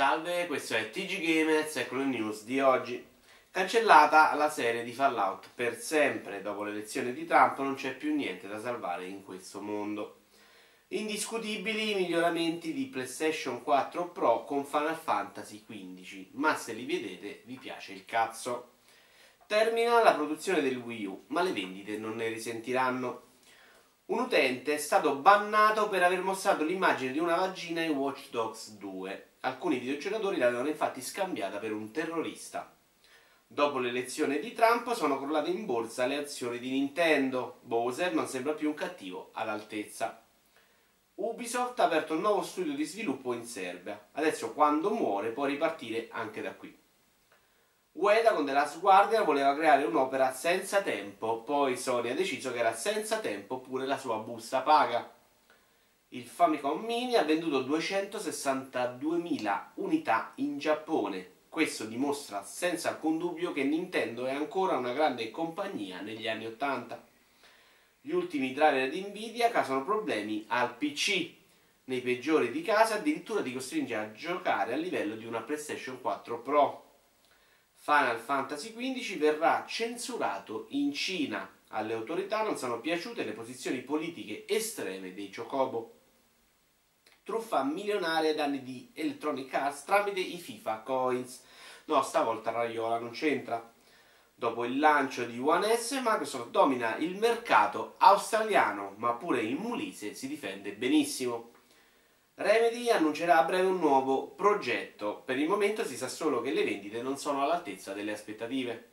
Salve, questo è TG Gamers, ecco le news di oggi. Cancellata la serie di Fallout per sempre, dopo l'elezione di Trump non c'è più niente da salvare in questo mondo. Indiscutibili i miglioramenti di PlayStation 4 Pro con Final Fantasy XV, ma se li vedete vi piace il cazzo. Termina la produzione del Wii U, ma le vendite non ne risentiranno. Un utente è stato bannato per aver mostrato l'immagine di una vagina in Watch Dogs 2. Alcuni videogiocatori l'avevano infatti scambiata per un terrorista. Dopo l'elezione di Trump sono crollate in borsa le azioni di Nintendo. Bowser non sembra più un cattivo all'altezza. Ubisoft ha aperto un nuovo studio di sviluppo in Serbia. Adesso quando muore può ripartire anche da qui. Ueda con The Last Guardian voleva creare un'opera senza tempo, poi Sony ha deciso che era senza tempo pure la sua busta paga. Il Famicom Mini ha venduto 262.000 unità in Giappone. Questo dimostra senza alcun dubbio che Nintendo è ancora una grande compagnia negli anni 80. Gli ultimi driver di Nvidia causano problemi al PC. Nei peggiori di casa addirittura ti costringe a giocare a livello di una PlayStation 4 Pro. Final Fantasy XV verrà censurato in Cina. Alle autorità non sono piaciute le posizioni politiche estreme dei Chocobo. Truffa milionaria ai danni di Electronic Arts tramite i FIFA Coins. No, stavolta Raiola non c'entra. Dopo il lancio di One S, Microsoft domina il mercato australiano, ma pure in Mulise si difende benissimo. Remedy annuncerà a breve un nuovo progetto. Per il momento si sa solo che le vendite non sono all'altezza delle aspettative.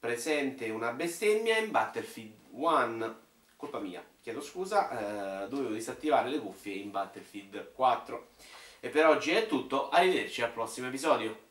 Presente una bestemmia in Battlefield 1. Colpa mia, chiedo scusa, eh, dovevo disattivare le cuffie in Battlefield 4. E per oggi è tutto, arrivederci al prossimo episodio.